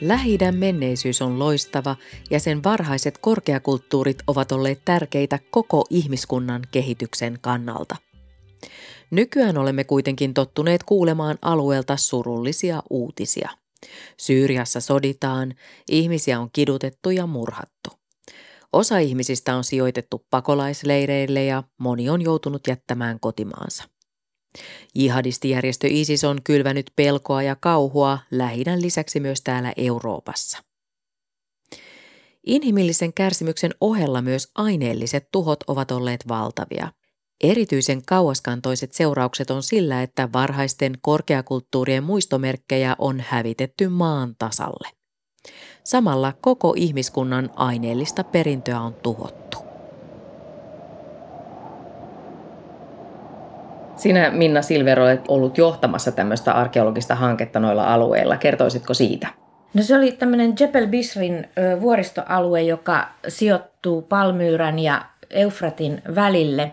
lähi menneisyys on loistava ja sen varhaiset korkeakulttuurit ovat olleet tärkeitä koko ihmiskunnan kehityksen kannalta. Nykyään olemme kuitenkin tottuneet kuulemaan alueelta surullisia uutisia. Syyriassa soditaan, ihmisiä on kidutettu ja murhattu. Osa ihmisistä on sijoitettu pakolaisleireille ja moni on joutunut jättämään kotimaansa. Jihadistijärjestö ISIS on kylvänyt pelkoa ja kauhua lähidän lisäksi myös täällä Euroopassa. Inhimillisen kärsimyksen ohella myös aineelliset tuhot ovat olleet valtavia. Erityisen kauaskantoiset seuraukset on sillä, että varhaisten korkeakulttuurien muistomerkkejä on hävitetty maan tasalle. Samalla koko ihmiskunnan aineellista perintöä on tuhottu. Sinä Minna Silver olet ollut johtamassa tämmöistä arkeologista hanketta noilla alueilla. Kertoisitko siitä? No se oli tämmöinen Jebel Bisrin vuoristoalue, joka sijoittuu Palmyyrän ja Eufratin välille.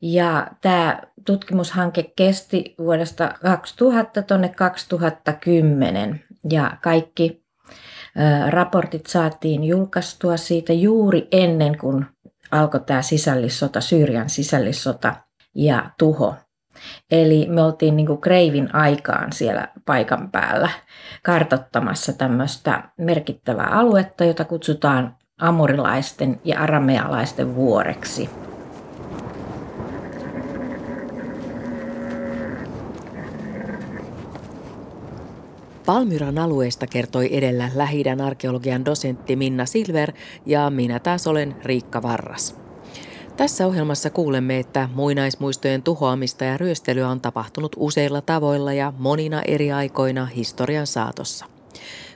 Ja tämä tutkimushanke kesti vuodesta 2000 tuonne 2010 ja kaikki raportit saatiin julkaistua siitä juuri ennen kuin alkoi tämä sisällissota, Syyrian sisällissota – ja tuho. Eli me oltiin niin kuin kreivin aikaan siellä paikan päällä kartottamassa tämmöistä merkittävää aluetta, jota kutsutaan amurilaisten ja aramealaisten vuoreksi. Palmyran alueesta kertoi edellä lähi arkeologian dosentti Minna Silver ja minä taas olen Riikka Varras. Tässä ohjelmassa kuulemme, että muinaismuistojen tuhoamista ja ryöstelyä on tapahtunut useilla tavoilla ja monina eri aikoina historian saatossa.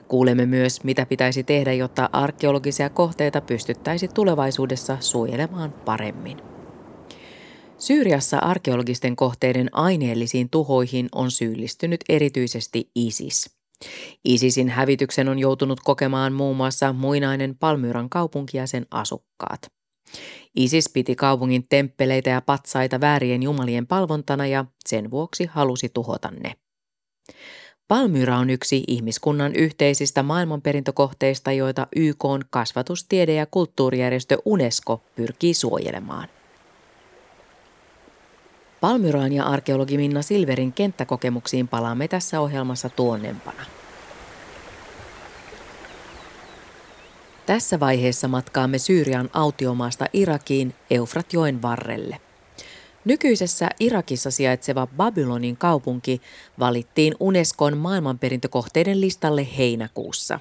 Kuulemme myös, mitä pitäisi tehdä, jotta arkeologisia kohteita pystyttäisi tulevaisuudessa suojelemaan paremmin. Syyriassa arkeologisten kohteiden aineellisiin tuhoihin on syyllistynyt erityisesti ISIS. ISISin hävityksen on joutunut kokemaan muun muassa muinainen Palmyran kaupunki ja sen asukkaat. ISIS piti kaupungin temppeleitä ja patsaita väärien jumalien palvontana ja sen vuoksi halusi tuhota ne. Palmyra on yksi ihmiskunnan yhteisistä maailmanperintökohteista, joita YK on kasvatustiede- ja kulttuurijärjestö UNESCO pyrkii suojelemaan. Palmyraan ja arkeologi Minna Silverin kenttäkokemuksiin palaamme tässä ohjelmassa tuonnempana. Tässä vaiheessa matkaamme Syyrian autiomaasta Irakiin Eufratjoen varrelle. Nykyisessä Irakissa sijaitseva Babylonin kaupunki valittiin Unescon maailmanperintökohteiden listalle heinäkuussa.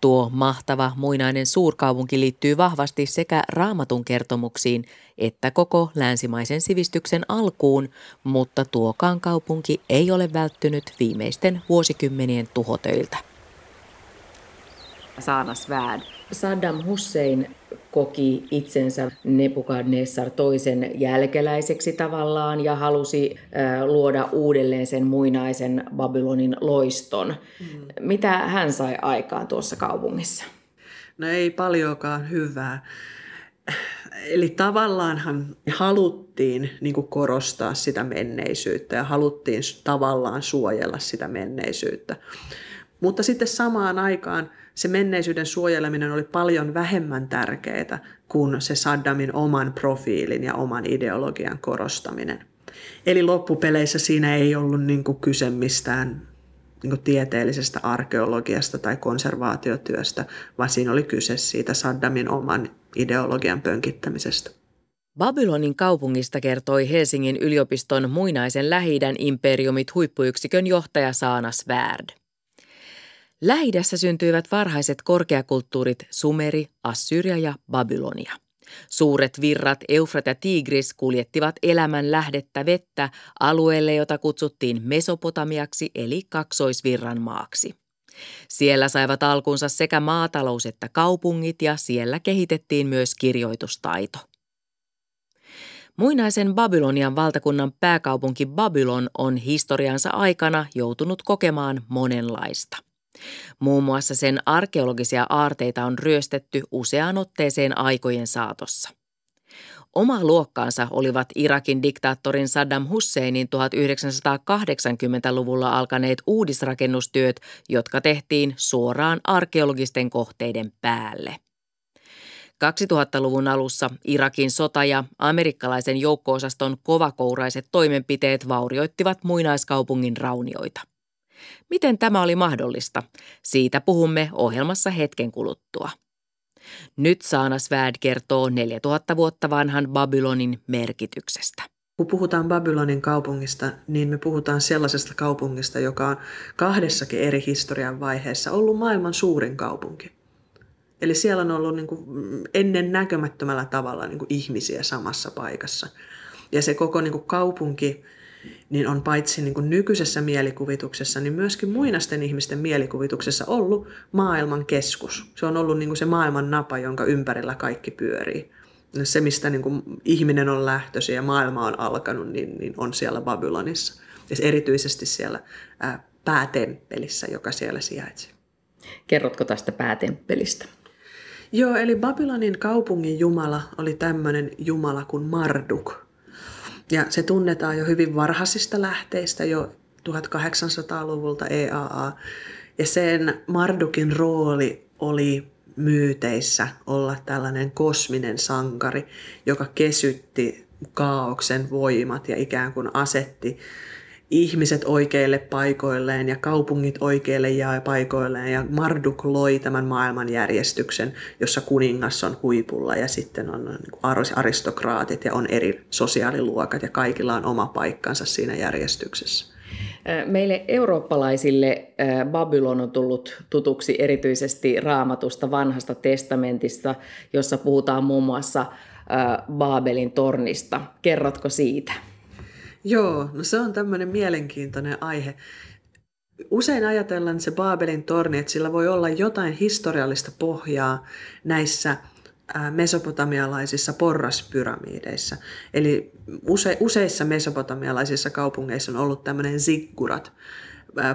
Tuo mahtava muinainen suurkaupunki liittyy vahvasti sekä raamatun kertomuksiin että koko länsimaisen sivistyksen alkuun, mutta tuokaan kaupunki ei ole välttynyt viimeisten vuosikymmenien tuhotöiltä. Saanasvääd. Saddam Hussein koki itsensä Nebukadnessar toisen jälkeläiseksi tavallaan ja halusi äh, luoda uudelleen sen muinaisen Babylonin loiston. Mm. Mitä hän sai aikaan tuossa kaupungissa? No ei paljonkaan hyvää. Eli tavallaanhan haluttiin niin korostaa sitä menneisyyttä ja haluttiin tavallaan suojella sitä menneisyyttä. Mutta sitten samaan aikaan se menneisyyden suojeleminen oli paljon vähemmän tärkeää kuin se Saddamin oman profiilin ja oman ideologian korostaminen. Eli loppupeleissä siinä ei ollut niin kuin kyse mistään niin kuin tieteellisestä arkeologiasta tai konservaatiotyöstä, vaan siinä oli kyse siitä Saddamin oman ideologian pönkittämisestä. Babylonin kaupungista kertoi Helsingin yliopiston muinaisen lähi imperiumit huippuyksikön johtaja Saana Svärd. Lähidässä syntyivät varhaiset korkeakulttuurit Sumeri, Assyria ja Babylonia. Suuret virrat Eufrat ja Tigris kuljettivat elämän lähdettä vettä alueelle, jota kutsuttiin Mesopotamiaksi eli kaksoisvirran maaksi. Siellä saivat alkunsa sekä maatalous että kaupungit ja siellä kehitettiin myös kirjoitustaito. Muinaisen Babylonian valtakunnan pääkaupunki Babylon on historiansa aikana joutunut kokemaan monenlaista. Muun muassa sen arkeologisia aarteita on ryöstetty useaan otteeseen aikojen saatossa. Oma luokkaansa olivat Irakin diktaattorin Saddam Husseinin 1980-luvulla alkaneet uudisrakennustyöt, jotka tehtiin suoraan arkeologisten kohteiden päälle. 2000-luvun alussa Irakin sota ja amerikkalaisen joukkoosaston kovakouraiset toimenpiteet vaurioittivat muinaiskaupungin raunioita. Miten tämä oli mahdollista? Siitä puhumme ohjelmassa hetken kuluttua. Nyt Saana Svärd kertoo 4000 vuotta vanhan Babylonin merkityksestä. Kun puhutaan Babylonin kaupungista, niin me puhutaan sellaisesta kaupungista, joka on kahdessakin eri historian vaiheessa ollut maailman suurin kaupunki. Eli siellä on ollut niin kuin ennen näkemättömällä tavalla niin kuin ihmisiä samassa paikassa. Ja se koko niin kuin kaupunki niin on paitsi niin kuin nykyisessä mielikuvituksessa, niin myöskin muinaisten ihmisten mielikuvituksessa ollut maailman keskus. Se on ollut niin kuin se maailman napa, jonka ympärillä kaikki pyörii. Se, mistä niin kuin ihminen on lähtöisin ja maailma on alkanut, niin, niin on siellä Babylonissa. Ja erityisesti siellä ää, päätemppelissä, joka siellä sijaitsee. Kerrotko tästä päätemppelistä? Joo, eli Babylonin kaupungin jumala oli tämmöinen jumala kuin Marduk – ja se tunnetaan jo hyvin varhaisista lähteistä, jo 1800-luvulta EAA. Ja sen Mardukin rooli oli myyteissä olla tällainen kosminen sankari, joka kesytti kaauksen voimat ja ikään kuin asetti ihmiset oikeille paikoilleen ja kaupungit oikeille ja paikoilleen. Ja Marduk loi tämän maailmanjärjestyksen, jossa kuningas on huipulla ja sitten on niin aristokraatit ja on eri sosiaaliluokat ja kaikilla on oma paikkansa siinä järjestyksessä. Meille eurooppalaisille Babylon on tullut tutuksi erityisesti raamatusta vanhasta testamentista, jossa puhutaan muun muassa Baabelin tornista. Kerrotko siitä? Joo, no se on tämmöinen mielenkiintoinen aihe. Usein ajatellaan se Baabelin torni, että sillä voi olla jotain historiallista pohjaa näissä mesopotamialaisissa porraspyramideissa. Eli use, useissa mesopotamialaisissa kaupungeissa on ollut tämmöinen ziggurat,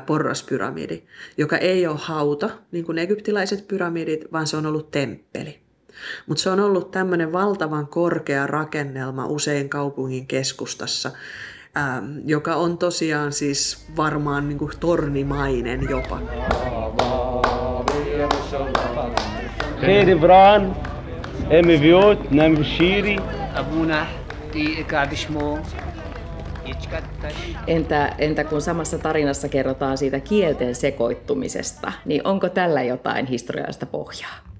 porraspyramidi, joka ei ole hauta, niin kuin egyptiläiset pyramidit, vaan se on ollut temppeli. Mutta se on ollut tämmöinen valtavan korkea rakennelma usein kaupungin keskustassa, ähm, joka on tosiaan siis varmaan niin kuin tornimainen jopa. Entä, entä kun samassa tarinassa kerrotaan siitä kielten sekoittumisesta, niin onko tällä jotain historiallista pohjaa?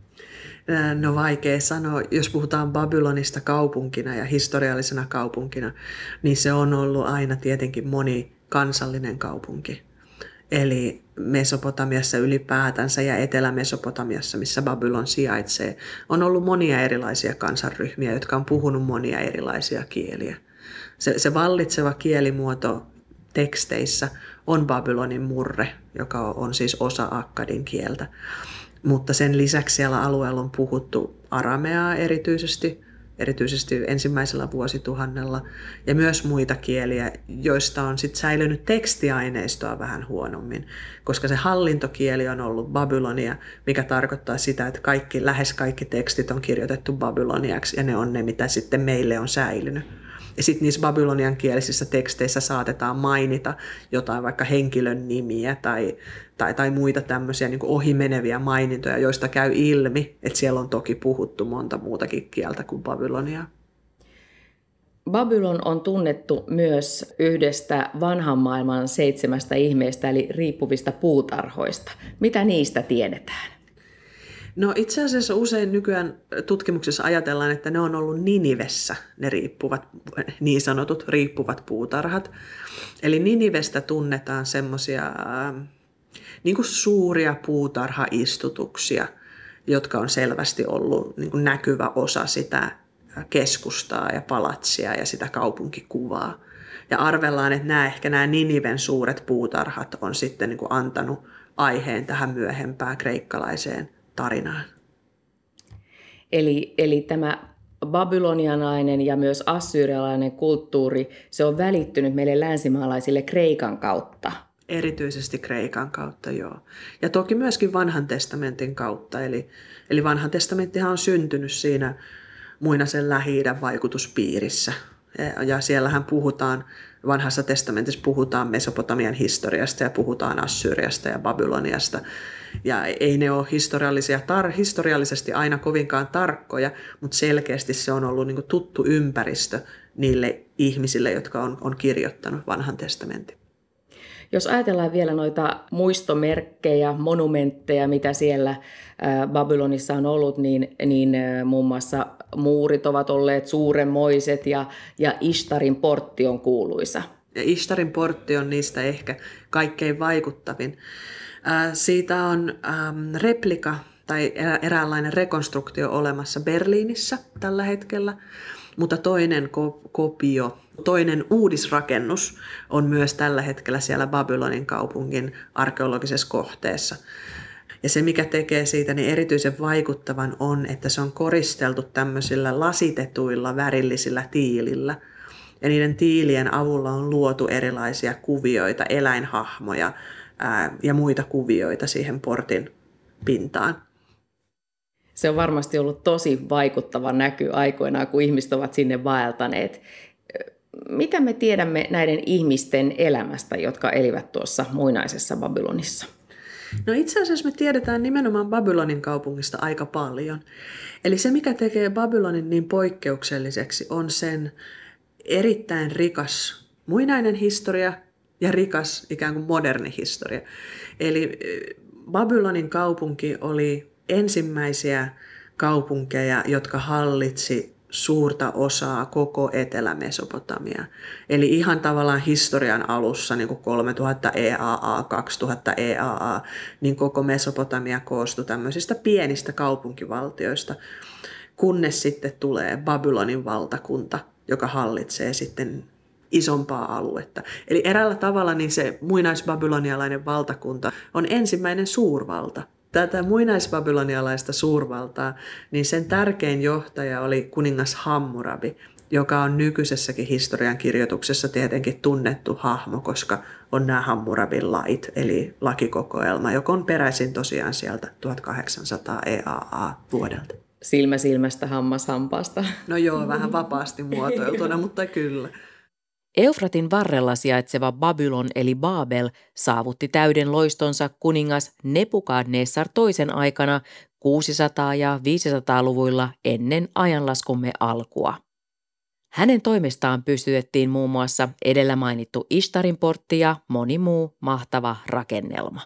No vaikea sanoa, jos puhutaan Babylonista kaupunkina ja historiallisena kaupunkina, niin se on ollut aina tietenkin monikansallinen kaupunki. Eli Mesopotamiassa ylipäätänsä ja Etelä-Mesopotamiassa, missä Babylon sijaitsee, on ollut monia erilaisia kansanryhmiä, jotka on puhunut monia erilaisia kieliä. Se, se vallitseva kielimuoto teksteissä on Babylonin murre, joka on siis osa akkadin kieltä. Mutta sen lisäksi siellä alueella on puhuttu arameaa erityisesti, erityisesti ensimmäisellä vuosituhannella, ja myös muita kieliä, joista on sitten säilynyt tekstiaineistoa vähän huonommin, koska se hallintokieli on ollut babylonia, mikä tarkoittaa sitä, että kaikki, lähes kaikki tekstit on kirjoitettu babyloniaksi, ja ne on ne, mitä sitten meille on säilynyt. Ja sitten niissä babylonian kielisissä teksteissä saatetaan mainita jotain vaikka henkilön nimiä tai, tai, tai muita tämmöisiä niin ohimeneviä mainintoja, joista käy ilmi, että siellä on toki puhuttu monta muutakin kieltä kuin babylonia. Babylon on tunnettu myös yhdestä vanhan maailman seitsemästä ihmeestä, eli riippuvista puutarhoista. Mitä niistä tiedetään? No itse asiassa usein nykyään tutkimuksessa ajatellaan, että ne on ollut Ninivessä, ne riippuvat, niin sanotut riippuvat puutarhat. Eli Ninivestä tunnetaan semmoisia ähm, niin kuin suuria puutarhaistutuksia, jotka on selvästi ollut niin kuin näkyvä osa sitä keskustaa ja palatsia ja sitä kaupunkikuvaa. Ja arvellaan, että nämä ehkä nämä Niniven suuret puutarhat on sitten niin kuin antanut aiheen tähän myöhempään kreikkalaiseen tarinaan. Eli, eli tämä babylonianainen ja myös assyrialainen kulttuuri, se on välittynyt meille länsimaalaisille Kreikan kautta. Erityisesti Kreikan kautta, joo. Ja toki myöskin vanhan testamentin kautta. Eli, eli vanhan testamenttihan on syntynyt siinä muinaisen lähi vaikutuspiirissä. Ja siellähän puhutaan, vanhassa testamentissa puhutaan Mesopotamian historiasta ja puhutaan Assyriasta ja Babyloniasta. Ja ei ne ole historiallisia, tar, historiallisesti aina kovinkaan tarkkoja, mutta selkeästi se on ollut niin tuttu ympäristö niille ihmisille, jotka on, on kirjoittanut vanhan testamentin. Jos ajatellaan vielä noita muistomerkkejä, monumentteja, mitä siellä Babylonissa on ollut, niin, niin muun muassa muurit ovat olleet suuremmoiset ja, ja Ishtarin portti on kuuluisa. Ja Ishtarin portti on niistä ehkä kaikkein vaikuttavin. Siitä on replika tai eräänlainen rekonstruktio olemassa Berliinissä tällä hetkellä, mutta toinen kopio Toinen uudisrakennus on myös tällä hetkellä siellä Babylonin kaupungin arkeologisessa kohteessa. Ja se, mikä tekee siitä niin erityisen vaikuttavan, on, että se on koristeltu tämmöisillä lasitetuilla värillisillä tiilillä. Ja niiden tiilien avulla on luotu erilaisia kuvioita, eläinhahmoja ää, ja muita kuvioita siihen portin pintaan. Se on varmasti ollut tosi vaikuttava näky aikoinaan, kun ihmiset ovat sinne vaeltaneet mitä me tiedämme näiden ihmisten elämästä, jotka elivät tuossa muinaisessa Babylonissa? No itse asiassa me tiedetään nimenomaan Babylonin kaupungista aika paljon. Eli se, mikä tekee Babylonin niin poikkeukselliseksi, on sen erittäin rikas muinainen historia ja rikas ikään kuin moderni historia. Eli eh, Babylonin kaupunki oli ensimmäisiä kaupunkeja, jotka hallitsi suurta osaa koko Etelä-Mesopotamia. Eli ihan tavallaan historian alussa, niin kuin 3000 EAA, 2000 EAA, niin koko Mesopotamia koostui tämmöisistä pienistä kaupunkivaltioista, kunnes sitten tulee Babylonin valtakunta, joka hallitsee sitten isompaa aluetta. Eli eräällä tavalla niin se muinaisbabylonialainen valtakunta on ensimmäinen suurvalta tätä muinaisbabylonialaista suurvaltaa, niin sen tärkein johtaja oli kuningas Hammurabi, joka on nykyisessäkin historian kirjoituksessa tietenkin tunnettu hahmo, koska on nämä Hammurabin lait, eli lakikokoelma, joka on peräisin tosiaan sieltä 1800 EAA vuodelta. Silmä silmästä, hammas hampaasta. No joo, vähän vapaasti muotoiltuna, mutta kyllä. Eufratin varrella sijaitseva Babylon eli Babel saavutti täyden loistonsa kuningas Nebukadnessar toisen aikana 600- ja 500-luvuilla ennen ajanlaskumme alkua. Hänen toimestaan pystytettiin muun muassa edellä mainittu Ishtarin portti ja moni muu mahtava rakennelma.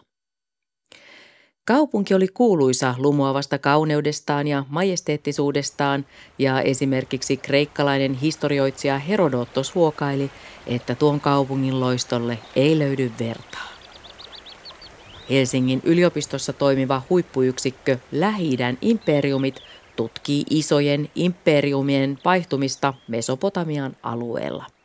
Kaupunki oli kuuluisa lumoavasta kauneudestaan ja majesteettisuudestaan ja esimerkiksi kreikkalainen historioitsija Herodotos huokaili, että tuon kaupungin loistolle ei löydy vertaa. Helsingin yliopistossa toimiva huippuyksikkö lähi imperiumit tutkii isojen imperiumien vaihtumista Mesopotamian alueella.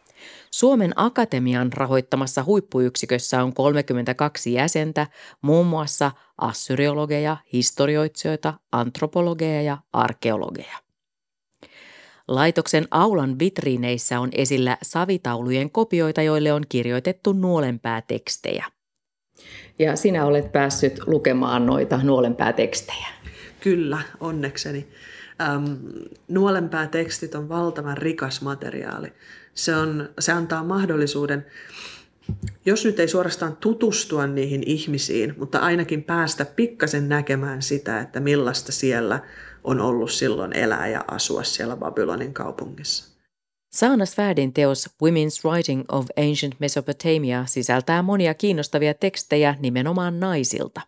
Suomen Akatemian rahoittamassa huippuyksikössä on 32 jäsentä, muun muassa assyriologeja, historioitsijoita, antropologeja ja arkeologeja. Laitoksen aulan vitriineissä on esillä savitaulujen kopioita, joille on kirjoitettu nuolenpäätekstejä. Ja sinä olet päässyt lukemaan noita nuolenpäätekstejä. Kyllä, onnekseni. Ähm, nuolenpäätekstit on valtavan rikas materiaali se, on, se antaa mahdollisuuden, jos nyt ei suorastaan tutustua niihin ihmisiin, mutta ainakin päästä pikkasen näkemään sitä, että millaista siellä on ollut silloin elää ja asua siellä Babylonin kaupungissa. Saana Svärdin teos Women's Writing of Ancient Mesopotamia sisältää monia kiinnostavia tekstejä nimenomaan naisilta.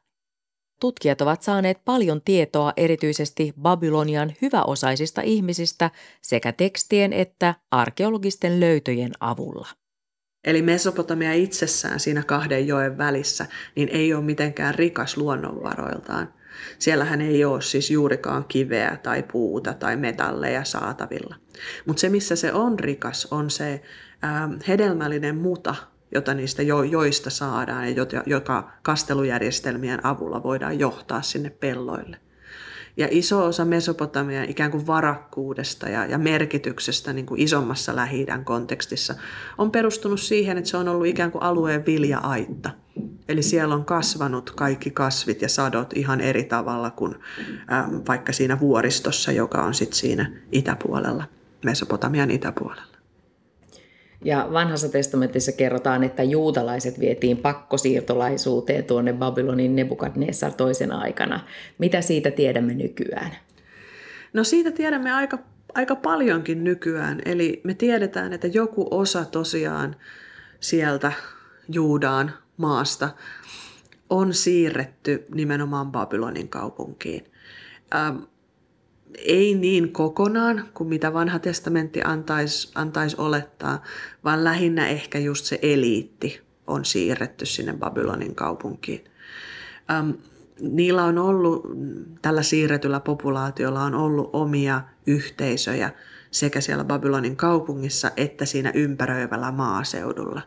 Tutkijat ovat saaneet paljon tietoa erityisesti Babylonian hyväosaisista ihmisistä sekä tekstien että arkeologisten löytöjen avulla. Eli Mesopotamia itsessään siinä kahden joen välissä niin ei ole mitenkään rikas luonnonvaroiltaan. Siellähän ei ole siis juurikaan kiveä tai puuta tai metalleja saatavilla. Mutta se, missä se on rikas, on se äh, hedelmällinen muta, jota niistä jo, joista saadaan ja joka kastelujärjestelmien avulla voidaan johtaa sinne pelloille. Ja iso osa Mesopotamian ikään kuin varakkuudesta ja, ja merkityksestä niin kuin isommassa lähi kontekstissa on perustunut siihen, että se on ollut ikään kuin alueen vilja-aitta. Eli siellä on kasvanut kaikki kasvit ja sadot ihan eri tavalla kuin ähm, vaikka siinä vuoristossa, joka on sitten siinä itäpuolella, Mesopotamian itäpuolella. Ja vanhassa testamentissa kerrotaan, että juutalaiset vietiin pakkosiirtolaisuuteen tuonne Babylonin Nebukadnessar toisen aikana. Mitä siitä tiedämme nykyään? No siitä tiedämme aika, aika paljonkin nykyään. Eli me tiedetään, että joku osa tosiaan sieltä Juudaan maasta on siirretty nimenomaan Babylonin kaupunkiin. Ähm, ei niin kokonaan kuin mitä vanha testamentti antaisi antais olettaa, vaan lähinnä ehkä just se eliitti on siirretty sinne Babylonin kaupunkiin. Ähm, niillä on ollut, tällä siirretyllä populaatiolla on ollut omia yhteisöjä sekä siellä Babylonin kaupungissa että siinä ympäröivällä maaseudulla.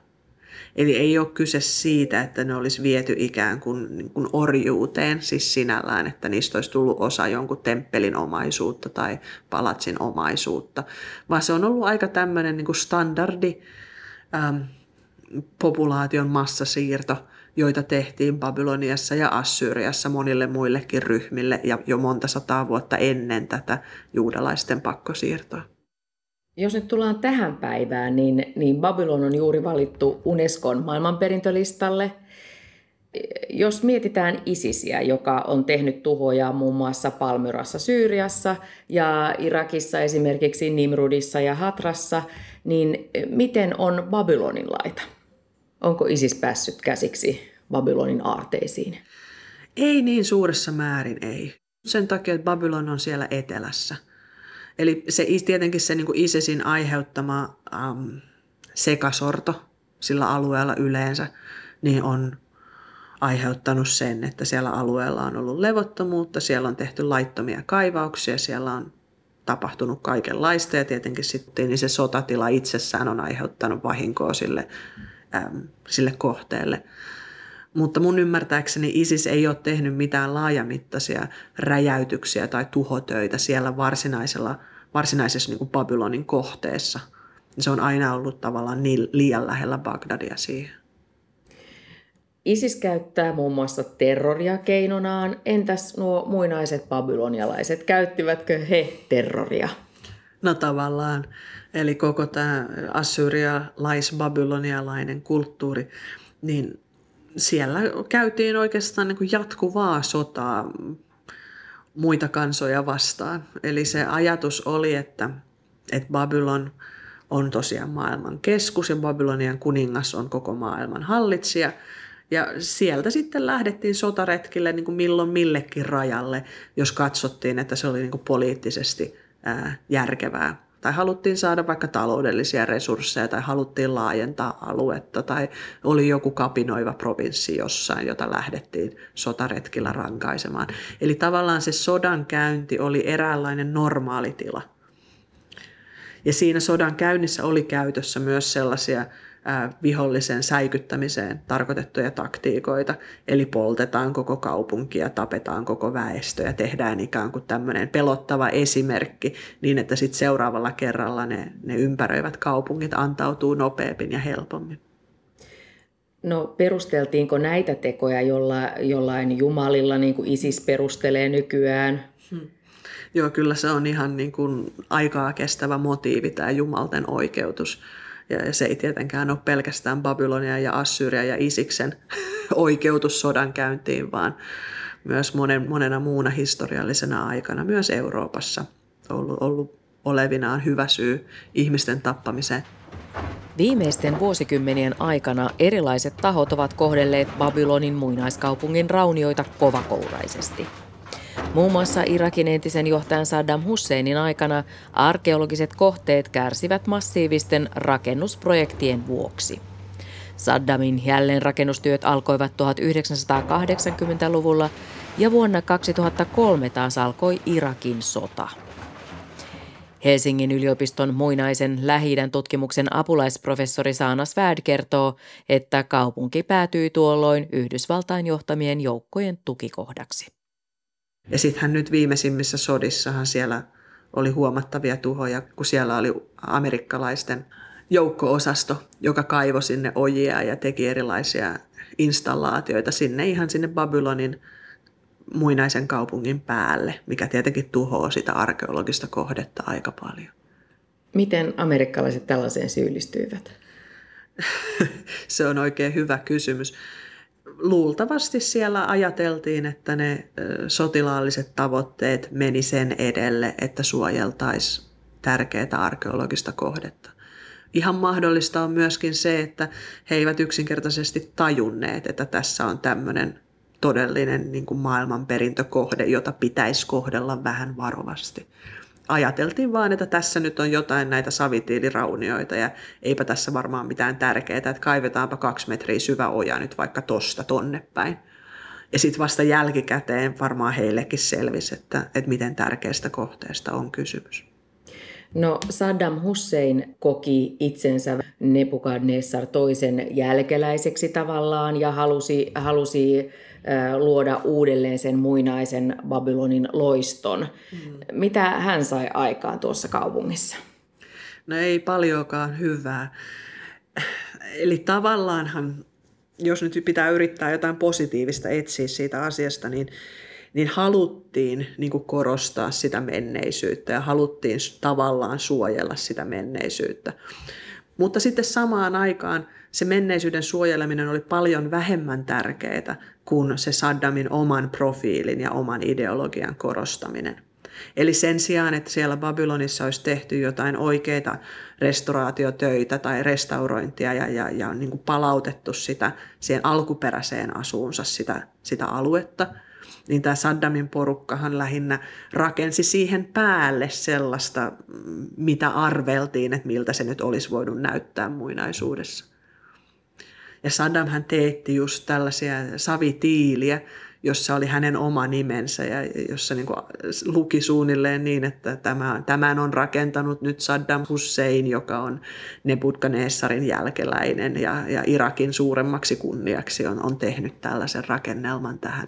Eli ei ole kyse siitä, että ne olisi viety ikään kuin, niin kuin orjuuteen, siis sinällään, että niistä olisi tullut osa jonkun temppelin omaisuutta tai palatsin omaisuutta, vaan se on ollut aika tämmöinen niin kuin standardi ähm, populaation massasiirto, joita tehtiin Babyloniassa ja Assyriassa monille muillekin ryhmille ja jo monta sataa vuotta ennen tätä juudalaisten pakkosiirtoa. Jos nyt tullaan tähän päivään, niin, niin Babylon on juuri valittu Unescon maailmanperintölistalle. Jos mietitään Isisiä, joka on tehnyt tuhoja muun muassa Palmyrassa Syyriassa ja Irakissa esimerkiksi Nimrudissa ja Hatrassa, niin miten on Babylonin laita? Onko Isis päässyt käsiksi Babylonin aarteisiin? Ei niin suuressa määrin, ei. Sen takia, että Babylon on siellä etelässä – Eli se tietenkin se niin kuin ISISin aiheuttama äm, sekasorto sillä alueella yleensä, niin on aiheuttanut sen, että siellä alueella on ollut levottomuutta, siellä on tehty laittomia kaivauksia, siellä on tapahtunut kaikenlaista ja tietenkin sitten niin se sotatila itsessään on aiheuttanut vahinkoa sille, äm, sille kohteelle. Mutta mun ymmärtääkseni ISIS ei ole tehnyt mitään laajamittaisia räjäytyksiä tai tuhotöitä siellä varsinaisella, varsinaisessa niin kuin Babylonin kohteessa. Se on aina ollut tavallaan niin liian lähellä Bagdadia siihen. ISIS käyttää muun muassa terroria keinonaan. Entäs nuo muinaiset babylonialaiset, käyttivätkö he terroria? No tavallaan. Eli koko tämä assyrialais-babylonialainen kulttuuri, niin siellä käytiin oikeastaan niin kuin jatkuvaa sotaa muita kansoja vastaan. Eli se ajatus oli, että, että Babylon on tosiaan maailman keskus ja Babylonian kuningas on koko maailman hallitsija. Ja sieltä sitten lähdettiin sotaretkille niin kuin milloin millekin rajalle, jos katsottiin, että se oli niin kuin poliittisesti ää, järkevää tai haluttiin saada vaikka taloudellisia resursseja tai haluttiin laajentaa aluetta tai oli joku kapinoiva provinssi jossain, jota lähdettiin sotaretkillä rankaisemaan. Eli tavallaan se sodan käynti oli eräänlainen normaalitila. Ja siinä sodan käynnissä oli käytössä myös sellaisia vihollisen säikyttämiseen tarkoitettuja taktiikoita. Eli poltetaan koko kaupunkia, tapetaan koko väestö ja tehdään ikään kuin tämmöinen pelottava esimerkki niin, että sitten seuraavalla kerralla ne, ne ympäröivät kaupungit antautuu nopeammin ja helpommin. No perusteltiinko näitä tekoja jolla, jollain jumalilla, niin kuin ISIS perustelee nykyään? Hmm. Joo, kyllä se on ihan niin kuin aikaa kestävä motiivi tämä jumalten oikeutus. Ja se ei tietenkään ole pelkästään Babylonia ja Assyria ja Isiksen oikeutus sodan käyntiin, vaan myös monen, monena muuna historiallisena aikana, myös Euroopassa ollut, ollut olevinaan hyvä syy ihmisten tappamiseen. Viimeisten vuosikymmenien aikana erilaiset tahot ovat kohdelleet Babylonin muinaiskaupungin raunioita kovakouraisesti – Muun muassa Irakin entisen johtajan Saddam Husseinin aikana arkeologiset kohteet kärsivät massiivisten rakennusprojektien vuoksi. Saddamin jälleenrakennustyöt alkoivat 1980-luvulla ja vuonna 2003 taas alkoi Irakin sota. Helsingin yliopiston muinaisen lähi tutkimuksen apulaisprofessori Saana Svärd kertoo, että kaupunki päätyi tuolloin Yhdysvaltain johtamien joukkojen tukikohdaksi. Ja sittenhän nyt viimeisimmissä sodissahan siellä oli huomattavia tuhoja, kun siellä oli amerikkalaisten joukko-osasto, joka kaivoi sinne ojia ja teki erilaisia installaatioita sinne ihan sinne Babylonin muinaisen kaupungin päälle, mikä tietenkin tuhoaa sitä arkeologista kohdetta aika paljon. Miten amerikkalaiset tällaiseen syyllistyivät? Se on oikein hyvä kysymys. Luultavasti siellä ajateltiin, että ne sotilaalliset tavoitteet meni sen edelle, että suojeltaisiin tärkeää arkeologista kohdetta. Ihan mahdollista on myöskin se, että he eivät yksinkertaisesti tajunneet, että tässä on tämmöinen todellinen niin kuin maailmanperintökohde, jota pitäisi kohdella vähän varovasti. Ajateltiin vaan, että tässä nyt on jotain näitä savitiiliraunioita ja eipä tässä varmaan mitään tärkeää, että kaivetaanpa kaksi metriä syvä oja nyt vaikka tosta tonne päin. Ja sitten vasta jälkikäteen varmaan heillekin selvisi, että, että miten tärkeästä kohteesta on kysymys. No Saddam Hussein koki itsensä Nebukadnessar toisen jälkeläiseksi tavallaan ja halusi, halusi luoda uudelleen sen muinaisen Babylonin loiston. Mm. Mitä hän sai aikaan tuossa kaupungissa? No ei paljonkaan hyvää. Eli tavallaanhan, jos nyt pitää yrittää jotain positiivista etsiä siitä asiasta, niin, niin haluttiin niin kuin korostaa sitä menneisyyttä ja haluttiin tavallaan suojella sitä menneisyyttä. Mutta sitten samaan aikaan se menneisyyden suojeleminen oli paljon vähemmän tärkeää kuin se Saddamin oman profiilin ja oman ideologian korostaminen. Eli sen sijaan, että siellä Babylonissa olisi tehty jotain oikeita restauraatiotöitä tai restaurointia ja, ja, ja niin kuin palautettu sitä siihen alkuperäiseen asuunsa sitä, sitä aluetta, niin tämä Saddamin porukkahan lähinnä rakensi siihen päälle sellaista, mitä arveltiin, että miltä se nyt olisi voinut näyttää muinaisuudessa. Ja Saddam hän teetti just tällaisia savitiiliä, jossa oli hänen oma nimensä ja jossa niin kuin luki suunnilleen niin, että tämä, tämän on rakentanut nyt Saddam Hussein, joka on Nebukadnessarin jälkeläinen ja, ja Irakin suuremmaksi kunniaksi on, on tehnyt tällaisen rakennelman tähän.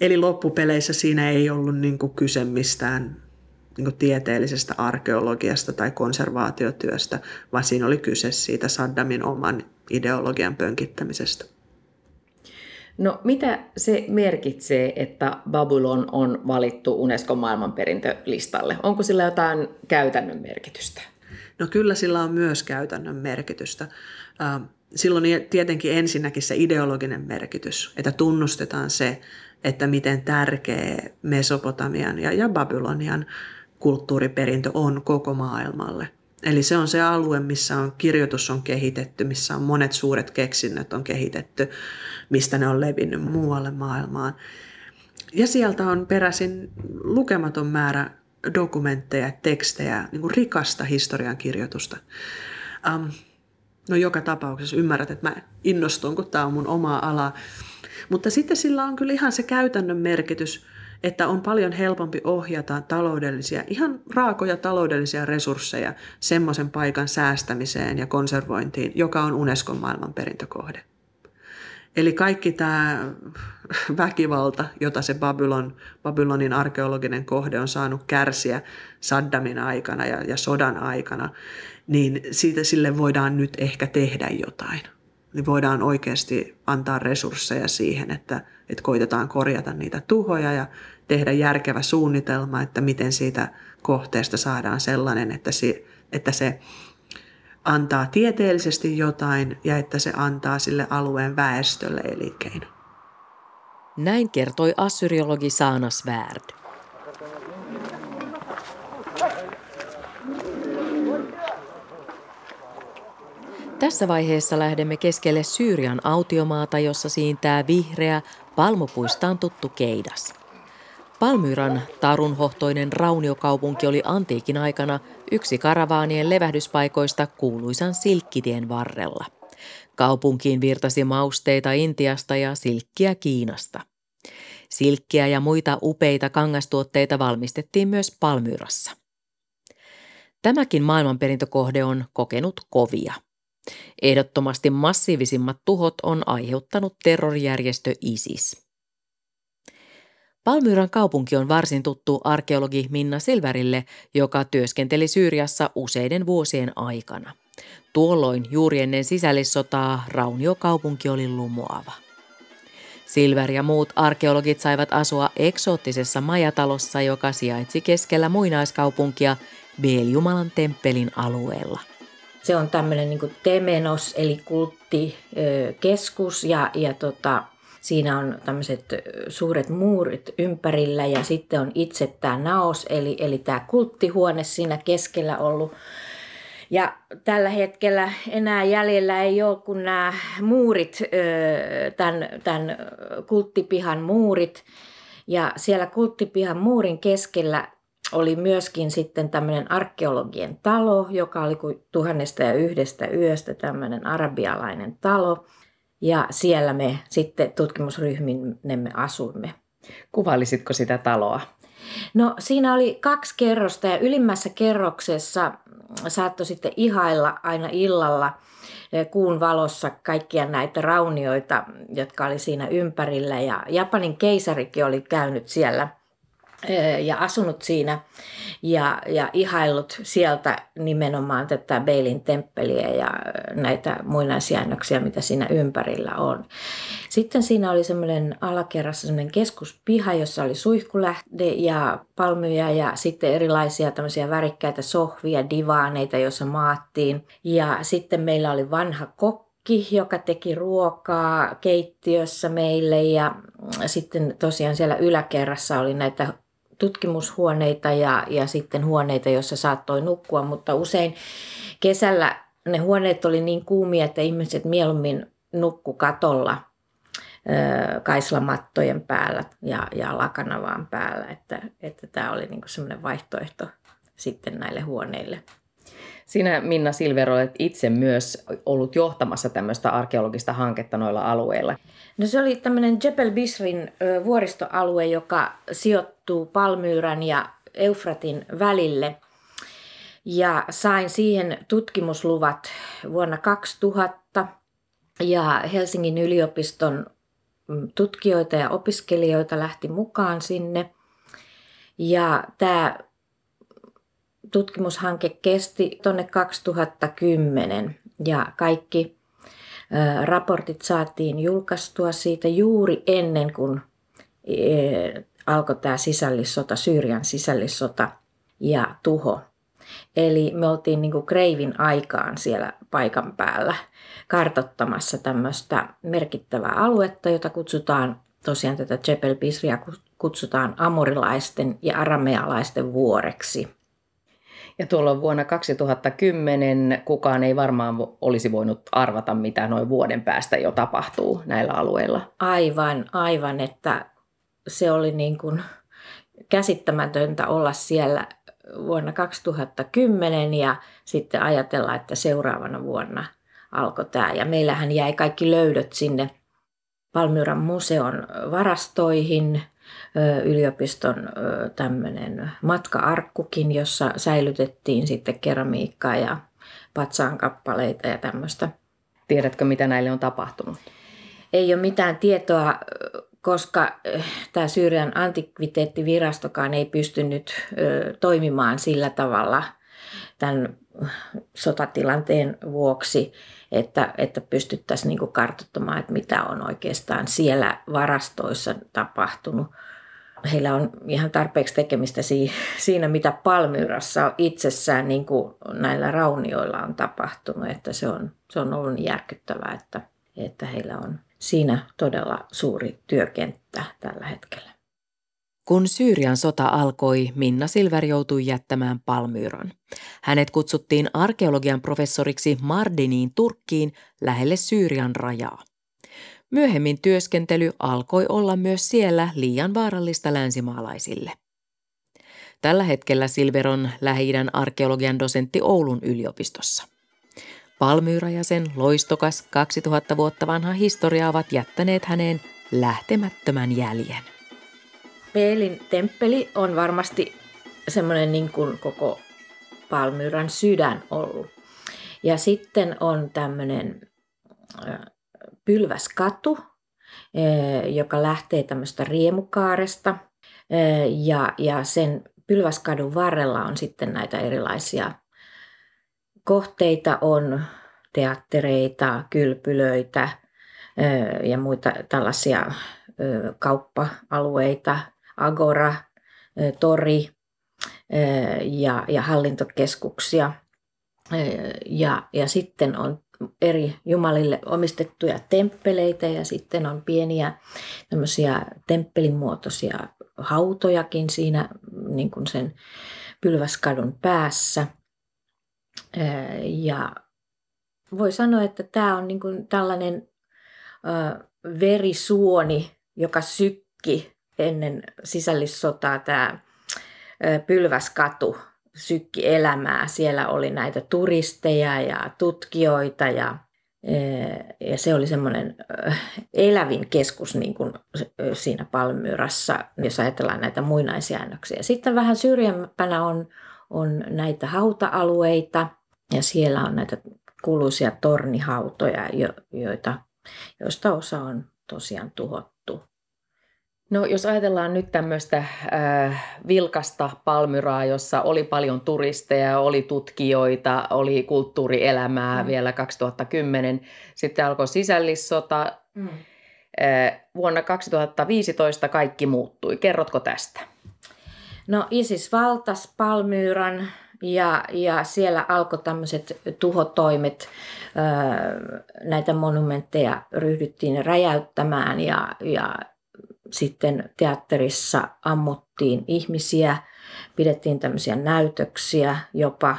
Eli loppupeleissä siinä ei ollut niin kuin kyse mistään niin tieteellisestä arkeologiasta tai konservaatiotyöstä, vaan siinä oli kyse siitä Saddamin oman ideologian pönkittämisestä. No mitä se merkitsee, että Babylon on valittu Unescon maailmanperintölistalle? Onko sillä jotain käytännön merkitystä? No kyllä sillä on myös käytännön merkitystä. Silloin tietenkin ensinnäkin se ideologinen merkitys, että tunnustetaan se, että miten tärkeä Mesopotamian ja, ja Babylonian kulttuuriperintö on koko maailmalle. Eli se on se alue, missä on kirjoitus on kehitetty, missä on monet suuret keksinnöt on kehitetty, mistä ne on levinnyt muualle maailmaan. Ja sieltä on peräisin lukematon määrä dokumentteja, tekstejä, niin kuin rikasta historiankirjoitusta. Um, no joka tapauksessa ymmärrät, että mä innostun, kun tämä on mun oma ala. Mutta sitten sillä on kyllä ihan se käytännön merkitys – että on paljon helpompi ohjata taloudellisia, ihan raakoja taloudellisia resursseja semmoisen paikan säästämiseen ja konservointiin, joka on Unescon maailmanperintökohde. Eli kaikki tämä väkivalta, jota se Babylon, Babylonin arkeologinen kohde on saanut kärsiä Saddamin aikana ja, ja sodan aikana, niin siitä sille voidaan nyt ehkä tehdä jotain. Niin voidaan oikeasti antaa resursseja siihen, että, että koitetaan korjata niitä tuhoja ja tehdä järkevä suunnitelma, että miten siitä kohteesta saadaan sellainen, että se, että se antaa tieteellisesti jotain ja että se antaa sille alueen väestölle elinkeino. Näin kertoi assyriologi Saana Svärd. Tässä vaiheessa lähdemme keskelle Syyrian autiomaata, jossa siintää vihreä, palmupuistaan tuttu keidas. Palmyran tarunhohtoinen rauniokaupunki oli antiikin aikana yksi karavaanien levähdyspaikoista kuuluisan silkkitien varrella. Kaupunkiin virtasi mausteita Intiasta ja silkkiä Kiinasta. Silkkiä ja muita upeita kangastuotteita valmistettiin myös Palmyrassa. Tämäkin maailmanperintökohde on kokenut kovia. Ehdottomasti massiivisimmat tuhot on aiheuttanut terrorijärjestö ISIS. Palmyran kaupunki on varsin tuttu arkeologi Minna Silverille, joka työskenteli Syyriassa useiden vuosien aikana. Tuolloin juuri ennen sisällissotaa Rauniokaupunki oli lumoava. Silver ja muut arkeologit saivat asua eksoottisessa majatalossa, joka sijaitsi keskellä muinaiskaupunkia Beeljumalan temppelin alueella. Se on tämmöinen niin temenos eli kulttikeskus ja, ja tota, siinä on tämmöiset suuret muurit ympärillä ja sitten on itse tämä naos eli, eli tämä kulttihuone siinä keskellä ollut. Ja tällä hetkellä enää jäljellä ei ole kuin nämä muurit, tämän, tämän kulttipihan muurit. Ja siellä kulttipihan muurin keskellä oli myöskin sitten tämmöinen arkeologien talo, joka oli kuin tuhannesta ja yhdestä yöstä tämmöinen arabialainen talo. Ja siellä me sitten tutkimusryhminemme asuimme. Kuvaillisitko sitä taloa? No siinä oli kaksi kerrosta ja ylimmässä kerroksessa saattoi sitten ihailla aina illalla eh, kuun valossa kaikkia näitä raunioita, jotka oli siinä ympärillä. Ja Japanin keisarikin oli käynyt siellä – ja asunut siinä ja, ja ihaillut sieltä nimenomaan tätä Beilin temppeliä ja näitä muinaisjäännöksiä, mitä siinä ympärillä on. Sitten siinä oli semmoinen alakerrassa semmoinen keskuspiha, jossa oli suihkulähde ja palmyjä ja sitten erilaisia tämmöisiä värikkäitä sohvia, divaaneita, joissa maattiin. Ja sitten meillä oli vanha kokki, joka teki ruokaa keittiössä meille ja sitten tosiaan siellä yläkerrassa oli näitä tutkimushuoneita ja, ja sitten huoneita, joissa saattoi nukkua, mutta usein kesällä ne huoneet oli niin kuumia, että ihmiset mieluummin nukku katolla kaislamattojen päällä ja, ja lakanavaan päällä, että, että tämä oli niin semmoinen vaihtoehto sitten näille huoneille. Sinä Minna Silver olet itse myös ollut johtamassa tämmöistä arkeologista hanketta noilla alueilla. No se oli tämmöinen Jebel Bisrin vuoristoalue, joka sijoittuu Palmyyrän ja Eufratin välille. Ja sain siihen tutkimusluvat vuonna 2000 ja Helsingin yliopiston mm, tutkijoita ja opiskelijoita lähti mukaan sinne. Ja tämä tutkimushanke kesti tuonne 2010 ja kaikki raportit saatiin julkaistua siitä juuri ennen kuin alkoi tämä sisällissota, Syyrian sisällissota ja tuho. Eli me oltiin niin kuin kreivin aikaan siellä paikan päällä kartottamassa tämmöistä merkittävää aluetta, jota kutsutaan tosiaan tätä Jebel Bisria kutsutaan amorilaisten ja aramealaisten vuoreksi. Ja tuolloin vuonna 2010 kukaan ei varmaan olisi voinut arvata, mitä noin vuoden päästä jo tapahtuu näillä alueilla. Aivan, aivan, että se oli niin kuin käsittämätöntä olla siellä vuonna 2010 ja sitten ajatella, että seuraavana vuonna alkoi tämä. Ja meillähän jäi kaikki löydöt sinne Palmyran museon varastoihin – yliopiston tämmöinen matka-arkkukin, jossa säilytettiin sitten keramiikkaa ja patsaan kappaleita ja tämmöistä. Tiedätkö, mitä näille on tapahtunut? Ei ole mitään tietoa, koska tämä Syyrian antikviteettivirastokaan ei pystynyt toimimaan sillä tavalla tämän sotatilanteen vuoksi, että, että pystyttäisiin niin kartoittamaan, että mitä on oikeastaan siellä varastoissa tapahtunut. Heillä on ihan tarpeeksi tekemistä siinä, mitä Palmyrassa itsessään niin kuin näillä raunioilla on tapahtunut. Että se, on, se on ollut niin järkyttävää, että, että heillä on siinä todella suuri työkenttä tällä hetkellä. Kun Syyrian sota alkoi, Minna Silver joutui jättämään Palmyran. Hänet kutsuttiin arkeologian professoriksi Mardiniin Turkkiin lähelle Syyrian rajaa. Myöhemmin työskentely alkoi olla myös siellä liian vaarallista länsimaalaisille. Tällä hetkellä Silver on lähi arkeologian dosentti Oulun yliopistossa. Palmyra ja sen loistokas 2000 vuotta vanha historia ovat jättäneet häneen lähtemättömän jäljen. Peelin temppeli on varmasti semmoinen niin kuin koko Palmyran sydän ollut. Ja sitten on tämmöinen pylväskatu, joka lähtee tämmöistä riemukaaresta. Ja, ja sen pylväskadun varrella on sitten näitä erilaisia kohteita on teattereita, kylpylöitä ja muita tällaisia kauppa-alueita, agora, tori ja, ja hallintokeskuksia. Ja, ja sitten on eri jumalille omistettuja temppeleitä ja sitten on pieniä tämmöisiä temppelimuotoisia hautojakin siinä niin kuin sen pylväskadun päässä. Ja voi sanoa, että tämä on niin kuin tällainen verisuoni, joka sykki ennen sisällissotaa tämä pylväskatu sykki elämää. Siellä oli näitä turisteja ja tutkijoita ja, ja se oli semmoinen elävin keskus niin kuin siinä Palmyrassa, jos ajatellaan näitä muinaisjäännöksiä. Sitten vähän syrjempänä on, on näitä hauta-alueita ja siellä on näitä kuuluisia tornihautoja, joita, joista osa on tosiaan tuhottu. No jos ajatellaan nyt tämmöistä äh, vilkasta Palmyraa, jossa oli paljon turisteja, oli tutkijoita, oli kulttuurielämää mm. vielä 2010. Sitten alkoi sisällissota. Mm. Äh, vuonna 2015 kaikki muuttui. Kerrotko tästä? No ISIS valtas Palmyran ja, ja siellä alkoi tämmöiset tuhotoimet. Äh, näitä monumentteja ryhdyttiin räjäyttämään ja, ja sitten teatterissa ammuttiin ihmisiä, pidettiin tämmöisiä näytöksiä jopa.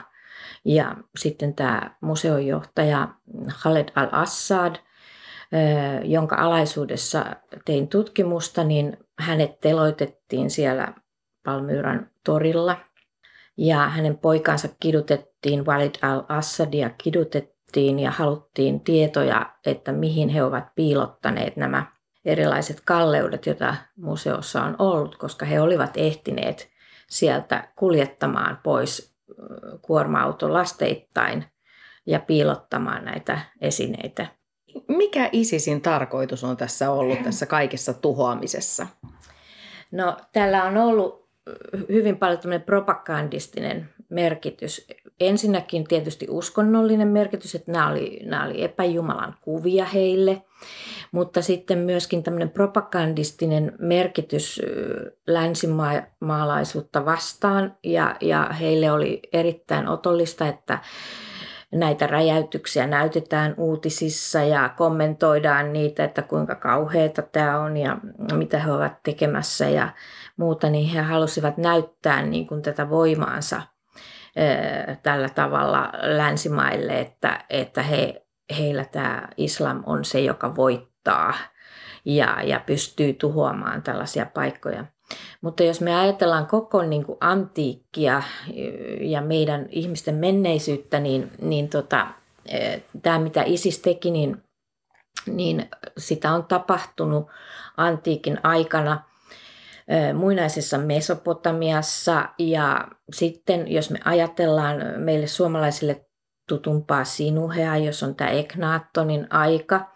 Ja sitten tämä museojohtaja Khaled al-Assad, jonka alaisuudessa tein tutkimusta, niin hänet teloitettiin siellä Palmyran torilla. Ja hänen poikansa kidutettiin, Walid al-Assadia kidutettiin ja haluttiin tietoja, että mihin he ovat piilottaneet nämä erilaiset kalleudet, joita museossa on ollut, koska he olivat ehtineet sieltä kuljettamaan pois kuorma-auto lasteittain ja piilottamaan näitä esineitä. Mikä ISISin tarkoitus on tässä ollut tässä kaikessa tuhoamisessa? No, tällä on ollut hyvin paljon propagandistinen merkitys. Ensinnäkin tietysti uskonnollinen merkitys, että nämä oli, nämä oli epäjumalan kuvia heille, mutta sitten myöskin tämmöinen propagandistinen merkitys länsimaalaisuutta vastaan ja, ja heille oli erittäin otollista, että näitä räjäytyksiä näytetään uutisissa ja kommentoidaan niitä, että kuinka kauheata tämä on ja mitä he ovat tekemässä ja muuta, niin he halusivat näyttää niin kuin tätä voimaansa tällä tavalla länsimaille, että, että he, heillä tämä islam on se, joka voittaa ja, ja pystyy tuhoamaan tällaisia paikkoja. Mutta jos me ajatellaan koko niin kuin antiikkia ja meidän ihmisten menneisyyttä, niin, niin tota, tämä mitä ISIS teki, niin, niin sitä on tapahtunut antiikin aikana muinaisessa Mesopotamiassa ja sitten jos me ajatellaan meille suomalaisille tutumpaa sinuhea, jos on tämä Eknaattonin aika.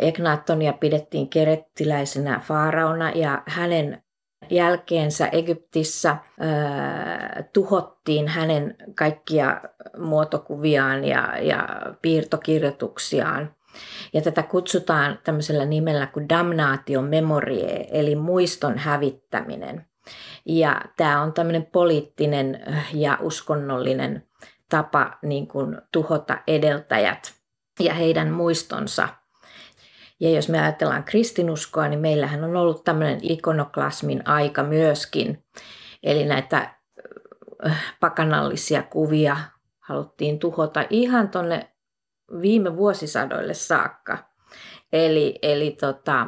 Eknaattonia pidettiin kerettiläisenä faaraona ja hänen jälkeensä Egyptissä äh, tuhottiin hänen kaikkia muotokuviaan ja, ja piirtokirjoituksiaan. Ja tätä kutsutaan tämmöisellä nimellä kuin damnatio memorie, eli muiston hävittäminen. Ja tämä on tämmöinen poliittinen ja uskonnollinen tapa niin kuin tuhota edeltäjät ja heidän muistonsa. Ja jos me ajatellaan kristinuskoa, niin meillähän on ollut tämmöinen ikonoklasmin aika myöskin. Eli näitä pakanallisia kuvia haluttiin tuhota ihan tuonne viime vuosisadoille saakka. Eli, eli tota,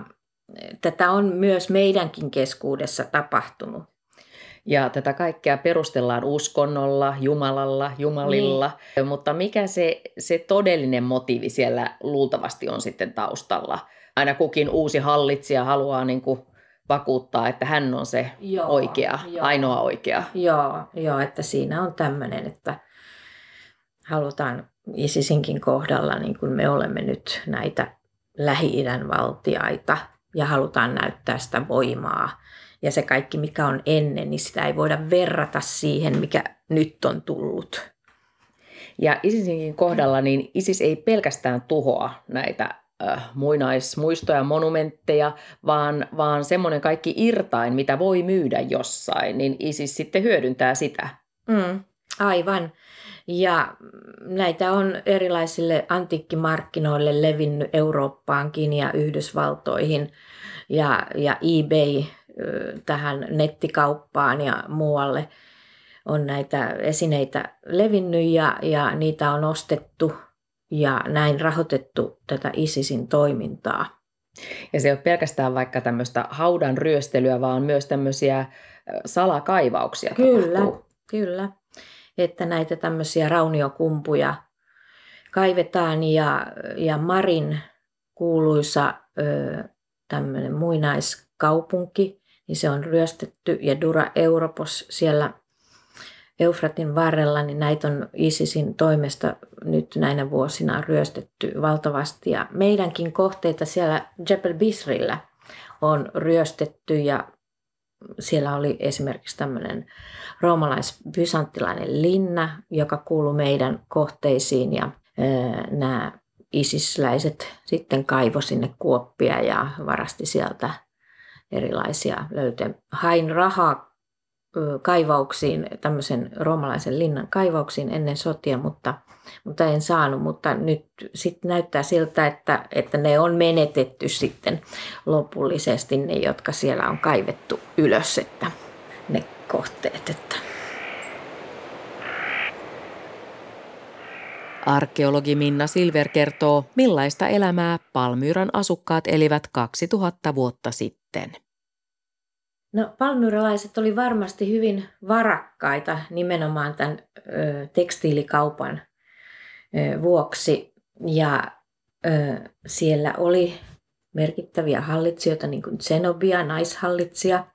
tätä on myös meidänkin keskuudessa tapahtunut. Ja tätä kaikkea perustellaan uskonnolla, Jumalalla, Jumalilla. Niin. Mutta mikä se, se todellinen motiivi siellä luultavasti on sitten taustalla? Aina kukin uusi hallitsija haluaa niin kuin vakuuttaa, että hän on se joo, oikea, joo. ainoa oikea. Joo, joo, että siinä on tämmöinen, että halutaan ISISinkin kohdalla, niin kuin me olemme nyt näitä Lähi-idän valtiaita ja halutaan näyttää sitä voimaa. Ja se kaikki, mikä on ennen, niin sitä ei voida verrata siihen, mikä nyt on tullut. Ja ISISinkin kohdalla niin ISIS ei pelkästään tuhoa näitä äh, muinaismuistoja, monumentteja, vaan, vaan semmoinen kaikki irtain, mitä voi myydä jossain, niin ISIS sitten hyödyntää sitä. Mm, aivan. Ja näitä on erilaisille antiikkimarkkinoille levinnyt Eurooppaankin ja Yhdysvaltoihin ja, ja eBay tähän nettikauppaan ja muualle on näitä esineitä levinnyt ja, ja niitä on ostettu ja näin rahoitettu tätä ISISin toimintaa. Ja se ei ole pelkästään vaikka tämmöistä haudan ryöstelyä, vaan myös tämmöisiä salakaivauksia Kyllä, tapahtuu. kyllä. Että näitä tämmöisiä rauniokumpuja kaivetaan ja, ja Marin kuuluisa tämmöinen muinaiskaupunki, niin se on ryöstetty ja Dura Europos siellä Eufratin varrella, niin näitä on ISISin toimesta nyt näinä vuosina ryöstetty valtavasti. Ja meidänkin kohteita siellä Jebel Bisrillä on ryöstetty ja siellä oli esimerkiksi tämmöinen roomalais-bysanttilainen linna, joka kuului meidän kohteisiin ja nämä isisläiset sitten kaivo sinne kuoppia ja varasti sieltä erilaisia löytöjä. Hain rahaa kaivauksiin, tämmöisen roomalaisen linnan kaivauksiin ennen sotia, mutta, mutta en saanut. Mutta nyt sitten näyttää siltä, että, että ne on menetetty sitten lopullisesti, ne jotka siellä on kaivettu ylös, että ne kohteet. Että. Arkeologi Minna Silver kertoo, millaista elämää Palmyran asukkaat elivät 2000 vuotta sitten. No palmyralaiset oli varmasti hyvin varakkaita nimenomaan tämän ö, tekstiilikaupan ö, vuoksi ja ö, siellä oli merkittäviä hallitsijoita niin kuin Zenobia, naishallitsija.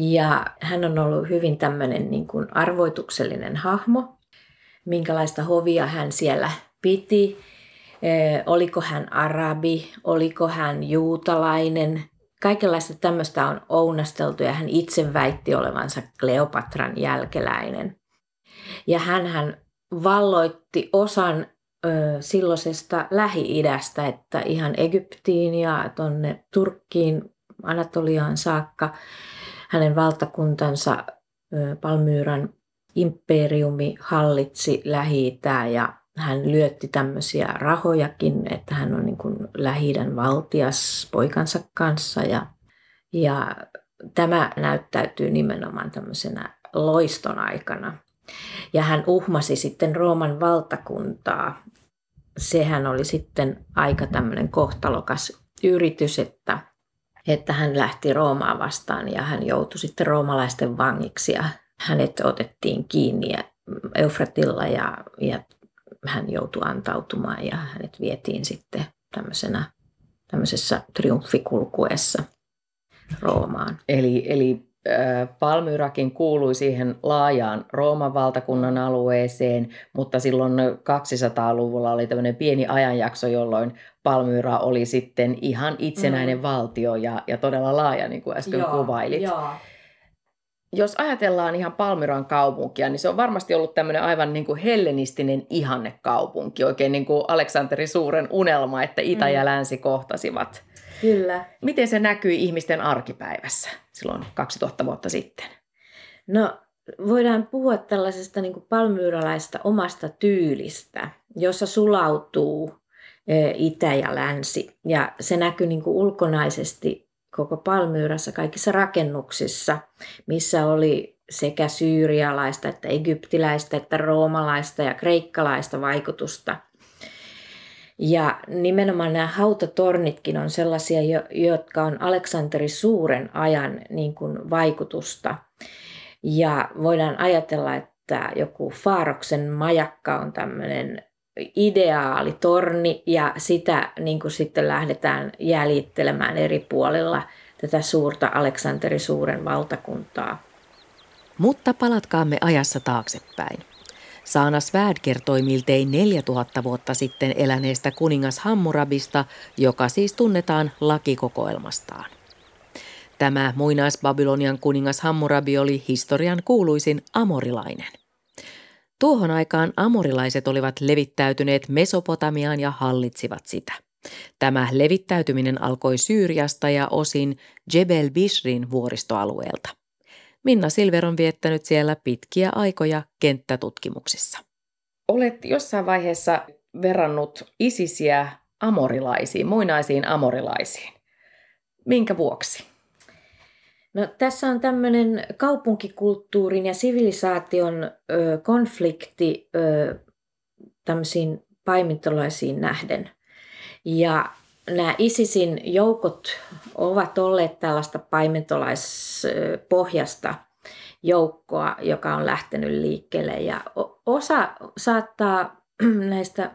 Ja hän on ollut hyvin tämmöinen niin kuin arvoituksellinen hahmo, minkälaista hovia hän siellä piti. oliko hän arabi, oliko hän juutalainen, kaikenlaista tämmöistä on ounasteltu ja hän itse väitti olevansa Kleopatran jälkeläinen. Ja hän valloitti osan ö, silloisesta Lähi-idästä, että ihan Egyptiin ja tuonne Turkkiin, Anatoliaan saakka hänen valtakuntansa Palmyyran imperiumi hallitsi lähi ja hän lyötti tämmöisiä rahojakin, että hän on niin kuin lähi valtias poikansa kanssa ja, ja tämä näyttäytyy nimenomaan tämmöisenä loiston aikana. Ja hän uhmasi sitten Rooman valtakuntaa. Sehän oli sitten aika tämmöinen kohtalokas yritys, että, että hän lähti Roomaan vastaan ja hän joutui sitten roomalaisten vangiksi ja hänet otettiin kiinni Eufratilla ja, ja hän joutui antautumaan ja hänet vietiin sitten tämmöisenä, tämmöisessä triumfikulkuessa Roomaan. Eli, eli Palmyrakin kuului siihen laajaan Rooman valtakunnan alueeseen, mutta silloin 200-luvulla oli tämmöinen pieni ajanjakso, jolloin Palmyra oli sitten ihan itsenäinen mm. valtio ja, ja todella laaja, niin kuin äsken joo, kuvailit. Joo jos ajatellaan ihan Palmyran kaupunkia, niin se on varmasti ollut tämmöinen aivan niin kuin hellenistinen ihannekaupunki, oikein niin kuin Aleksanteri Suuren unelma, että Itä mm. ja Länsi kohtasivat. Kyllä. Miten se näkyi ihmisten arkipäivässä silloin 2000 vuotta sitten? No voidaan puhua tällaisesta niin kuin palmyralaista omasta tyylistä, jossa sulautuu e, itä ja länsi. Ja se näkyy niin ulkonaisesti koko Palmyyrassa kaikissa rakennuksissa, missä oli sekä syyrialaista että egyptiläistä että roomalaista ja kreikkalaista vaikutusta. Ja nimenomaan nämä hautatornitkin on sellaisia, jotka on Aleksanteri Suuren ajan niin kuin vaikutusta. Ja voidaan ajatella, että joku Faaroksen majakka on tämmöinen ideaali torni ja sitä niin kuin sitten lähdetään jäljittelemään eri puolilla tätä suurta Aleksanteri Suuren valtakuntaa. Mutta palatkaamme ajassa taaksepäin. Saana Svärd kertoi miltei 4000 vuotta sitten eläneestä kuningas Hammurabista, joka siis tunnetaan lakikokoelmastaan. Tämä muinais-Babylonian kuningas Hammurabi oli historian kuuluisin amorilainen. Tuohon aikaan amorilaiset olivat levittäytyneet Mesopotamiaan ja hallitsivat sitä. Tämä levittäytyminen alkoi Syyriasta ja osin Jebel Bishrin vuoristoalueelta. Minna Silver on viettänyt siellä pitkiä aikoja kenttätutkimuksissa. Olet jossain vaiheessa verrannut isisiä amorilaisiin, muinaisiin amorilaisiin. Minkä vuoksi? No, tässä on tämmöinen kaupunkikulttuurin ja sivilisaation ö, konflikti ö, tämmöisiin paimintolaisiin nähden. Ja nämä ISISin joukot ovat olleet tällaista paimentolaispohjasta joukkoa, joka on lähtenyt liikkeelle. Ja osa saattaa näistä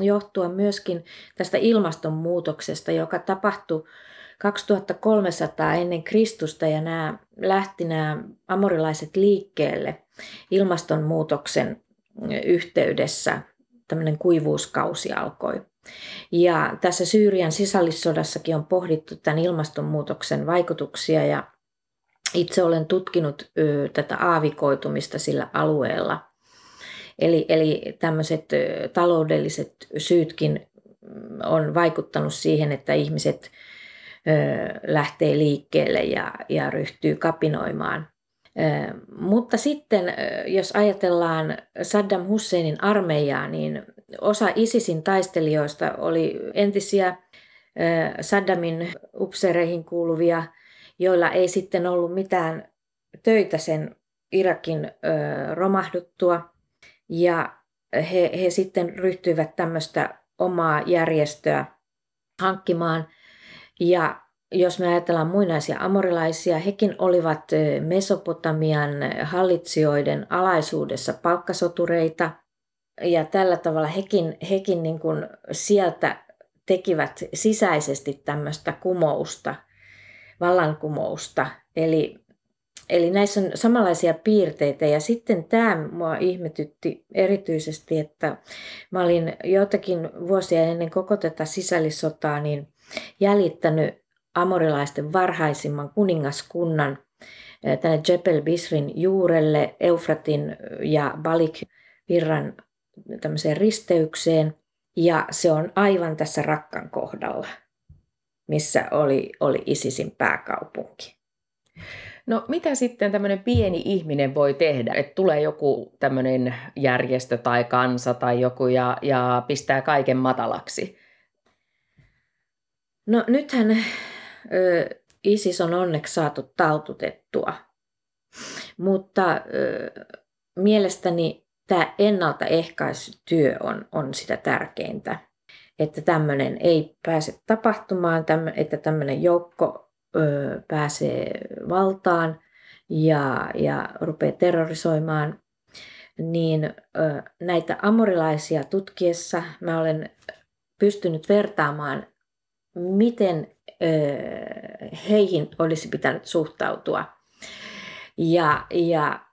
johtua myöskin tästä ilmastonmuutoksesta, joka tapahtui 2300 ennen Kristusta ja nämä lähti nämä amorilaiset liikkeelle ilmastonmuutoksen yhteydessä. Tämmöinen kuivuuskausi alkoi. Ja tässä Syyrian sisällissodassakin on pohdittu tämän ilmastonmuutoksen vaikutuksia ja itse olen tutkinut tätä aavikoitumista sillä alueella. Eli, eli tämmöiset taloudelliset syytkin mm, on vaikuttanut siihen, että ihmiset lähtee liikkeelle ja, ja ryhtyy kapinoimaan. Mutta sitten, jos ajatellaan Saddam Husseinin armeijaa, niin osa ISISin taistelijoista oli entisiä Saddamin upseereihin kuuluvia, joilla ei sitten ollut mitään töitä sen Irakin romahduttua. Ja he, he sitten ryhtyivät tämmöistä omaa järjestöä hankkimaan. Ja jos me ajatellaan muinaisia amorilaisia, hekin olivat Mesopotamian hallitsijoiden alaisuudessa palkkasotureita. Ja tällä tavalla hekin, hekin niin kuin sieltä tekivät sisäisesti tämmöistä kumousta, vallankumousta. Eli Eli näissä on samanlaisia piirteitä ja sitten tämä mua ihmetytti erityisesti, että mä olin joitakin vuosia ennen koko tätä sisällissotaa niin jäljittänyt amorilaisten varhaisimman kuningaskunnan eh, tänne Jebel Bisrin juurelle, Eufratin ja Balik virran tämmöiseen risteykseen. Ja se on aivan tässä Rakkan kohdalla, missä oli, oli Isisin pääkaupunki. No mitä sitten tämmöinen pieni ihminen voi tehdä? Että tulee joku tämmöinen järjestö tai kansa tai joku ja, ja pistää kaiken matalaksi. No nythän ö, ISIS on onneksi saatu taltutettua, mutta ö, mielestäni tämä ennaltaehkäisytyö on, on sitä tärkeintä. Että tämmöinen ei pääse tapahtumaan, että tämmöinen joukko ö, pääsee valtaan ja, ja rupeaa terrorisoimaan, niin ö, näitä amorilaisia tutkiessa mä olen pystynyt vertaamaan, miten ö, heihin olisi pitänyt suhtautua. Ja, ja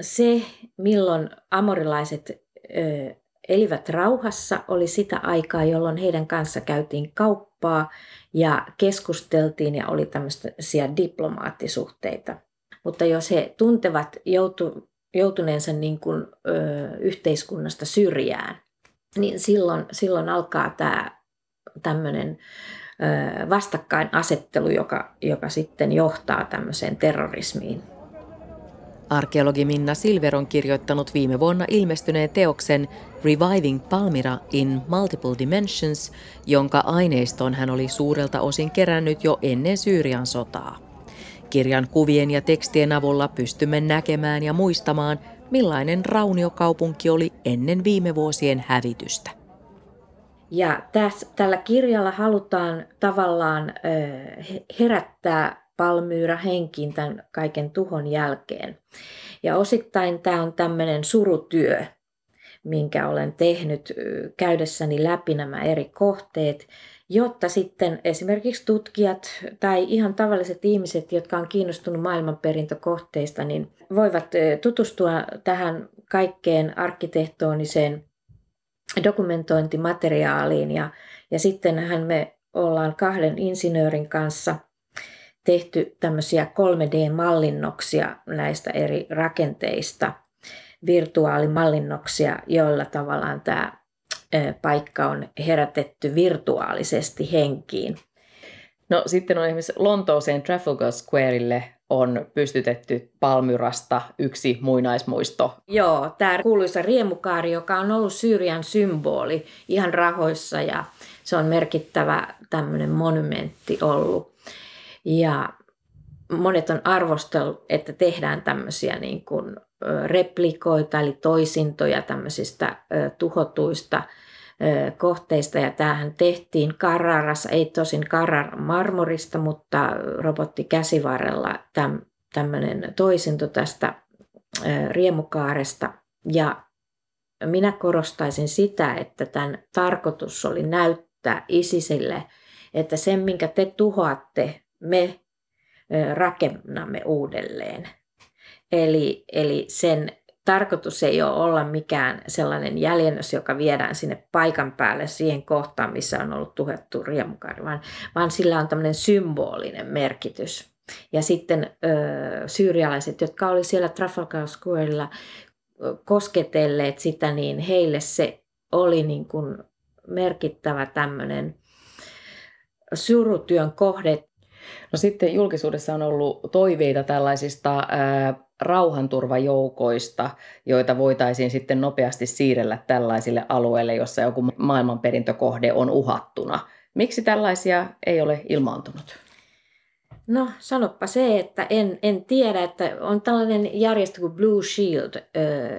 se, milloin amorilaiset ö, elivät rauhassa, oli sitä aikaa, jolloin heidän kanssa käytiin kauppaa ja keskusteltiin ja oli tämmöisiä diplomaattisuhteita. Mutta jos he tuntevat joutu, joutuneensa niin kuin, ö, yhteiskunnasta syrjään, niin silloin, silloin alkaa tämä tämmöinen vastakkainasettelu, joka, joka sitten johtaa tämmöiseen terrorismiin. Arkeologi Minna Silver on kirjoittanut viime vuonna ilmestyneen teoksen Reviving Palmyra in Multiple Dimensions, jonka aineiston hän oli suurelta osin kerännyt jo ennen Syyrian sotaa. Kirjan kuvien ja tekstien avulla pystymme näkemään ja muistamaan, millainen rauniokaupunki oli ennen viime vuosien hävitystä. Ja tässä, tällä kirjalla halutaan tavallaan herättää Palmyra henkiin tämän kaiken tuhon jälkeen. Ja osittain tämä on tämmöinen surutyö, minkä olen tehnyt käydessäni läpi nämä eri kohteet, jotta sitten esimerkiksi tutkijat tai ihan tavalliset ihmiset, jotka on kiinnostunut maailmanperintökohteista, niin voivat tutustua tähän kaikkeen arkkitehtooniseen dokumentointimateriaaliin. Ja, ja sittenhän me ollaan kahden insinöörin kanssa – tehty tämmöisiä 3D-mallinnoksia näistä eri rakenteista, virtuaalimallinnoksia, joilla tavallaan tämä paikka on herätetty virtuaalisesti henkiin. No sitten on esimerkiksi Lontooseen Trafalgar Squareille on pystytetty Palmyrasta yksi muinaismuisto. Joo, tämä kuuluisa riemukaari, joka on ollut Syyrian symboli ihan rahoissa ja se on merkittävä tämmöinen monumentti ollut. Ja monet on arvostellut, että tehdään tämmöisiä niin kuin replikoita eli toisintoja tämmöisistä tuhotuista kohteista. Ja tämähän tehtiin Carrarassa, ei tosin Carrar marmorista, mutta robottikäsivarrella täm, tämmöinen toisinto tästä riemukaaresta. Ja minä korostaisin sitä, että tämän tarkoitus oli näyttää Isisille, että sen minkä te tuhoatte, me rakennamme uudelleen. Eli, eli sen tarkoitus ei ole olla mikään sellainen jäljennös, joka viedään sinne paikan päälle siihen kohtaan, missä on ollut tuhettu riemukari, vaan, vaan sillä on tämmöinen symbolinen merkitys. Ja sitten ö, syyrialaiset, jotka oli siellä Trafalgar Squarella kosketelleet sitä, niin heille se oli niin kuin merkittävä tämmöinen surutyön kohde. No sitten julkisuudessa on ollut toiveita tällaisista ää, rauhanturvajoukoista, joita voitaisiin sitten nopeasti siirrellä tällaisille alueille, jossa joku maailmanperintökohde on uhattuna. Miksi tällaisia ei ole ilmaantunut? No sanoppa se, että en, en tiedä, että on tällainen järjestö kuin Blue Shield,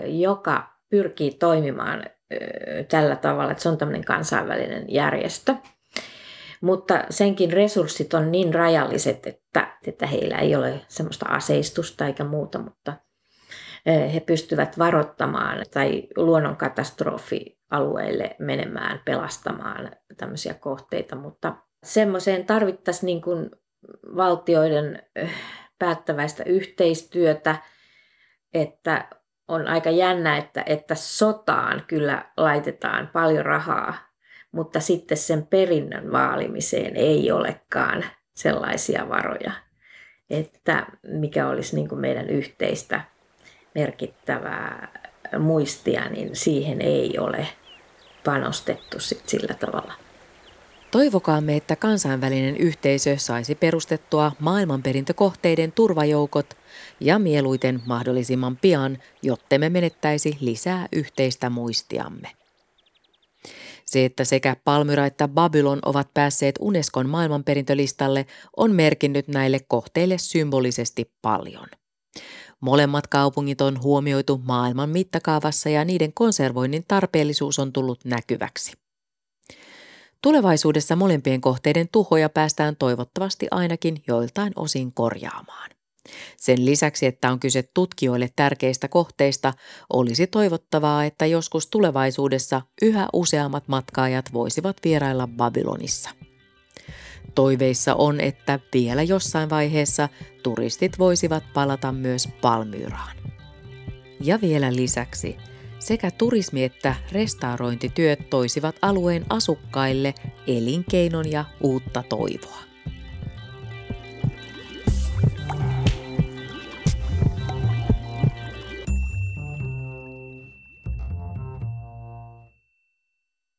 joka pyrkii toimimaan tällä tavalla, että se on tämmöinen kansainvälinen järjestö. Mutta senkin resurssit on niin rajalliset, että, että heillä ei ole semmoista aseistusta eikä muuta, mutta he pystyvät varoittamaan tai luonnonkatastrofialueille menemään pelastamaan tämmöisiä kohteita, mutta semmoiseen tarvittaisiin niin kuin valtioiden päättäväistä yhteistyötä, että on aika jännä, että, että sotaan kyllä laitetaan paljon rahaa, mutta sitten sen perinnön vaalimiseen ei olekaan sellaisia varoja, että mikä olisi niin kuin meidän yhteistä merkittävää muistia, niin siihen ei ole panostettu sit sillä tavalla. Toivokaamme, että kansainvälinen yhteisö saisi perustettua maailmanperintökohteiden turvajoukot ja mieluiten mahdollisimman pian, jotte me menettäisi lisää yhteistä muistiamme. Se, että sekä Palmyra että Babylon ovat päässeet Unescon maailmanperintölistalle, on merkinnyt näille kohteille symbolisesti paljon. Molemmat kaupungit on huomioitu maailman mittakaavassa ja niiden konservoinnin tarpeellisuus on tullut näkyväksi. Tulevaisuudessa molempien kohteiden tuhoja päästään toivottavasti ainakin joiltain osin korjaamaan. Sen lisäksi, että on kyse tutkijoille tärkeistä kohteista, olisi toivottavaa, että joskus tulevaisuudessa yhä useammat matkaajat voisivat vierailla Babylonissa. Toiveissa on, että vielä jossain vaiheessa turistit voisivat palata myös Palmyraan. Ja vielä lisäksi, sekä turismi- että restaurointityöt toisivat alueen asukkaille elinkeinon ja uutta toivoa.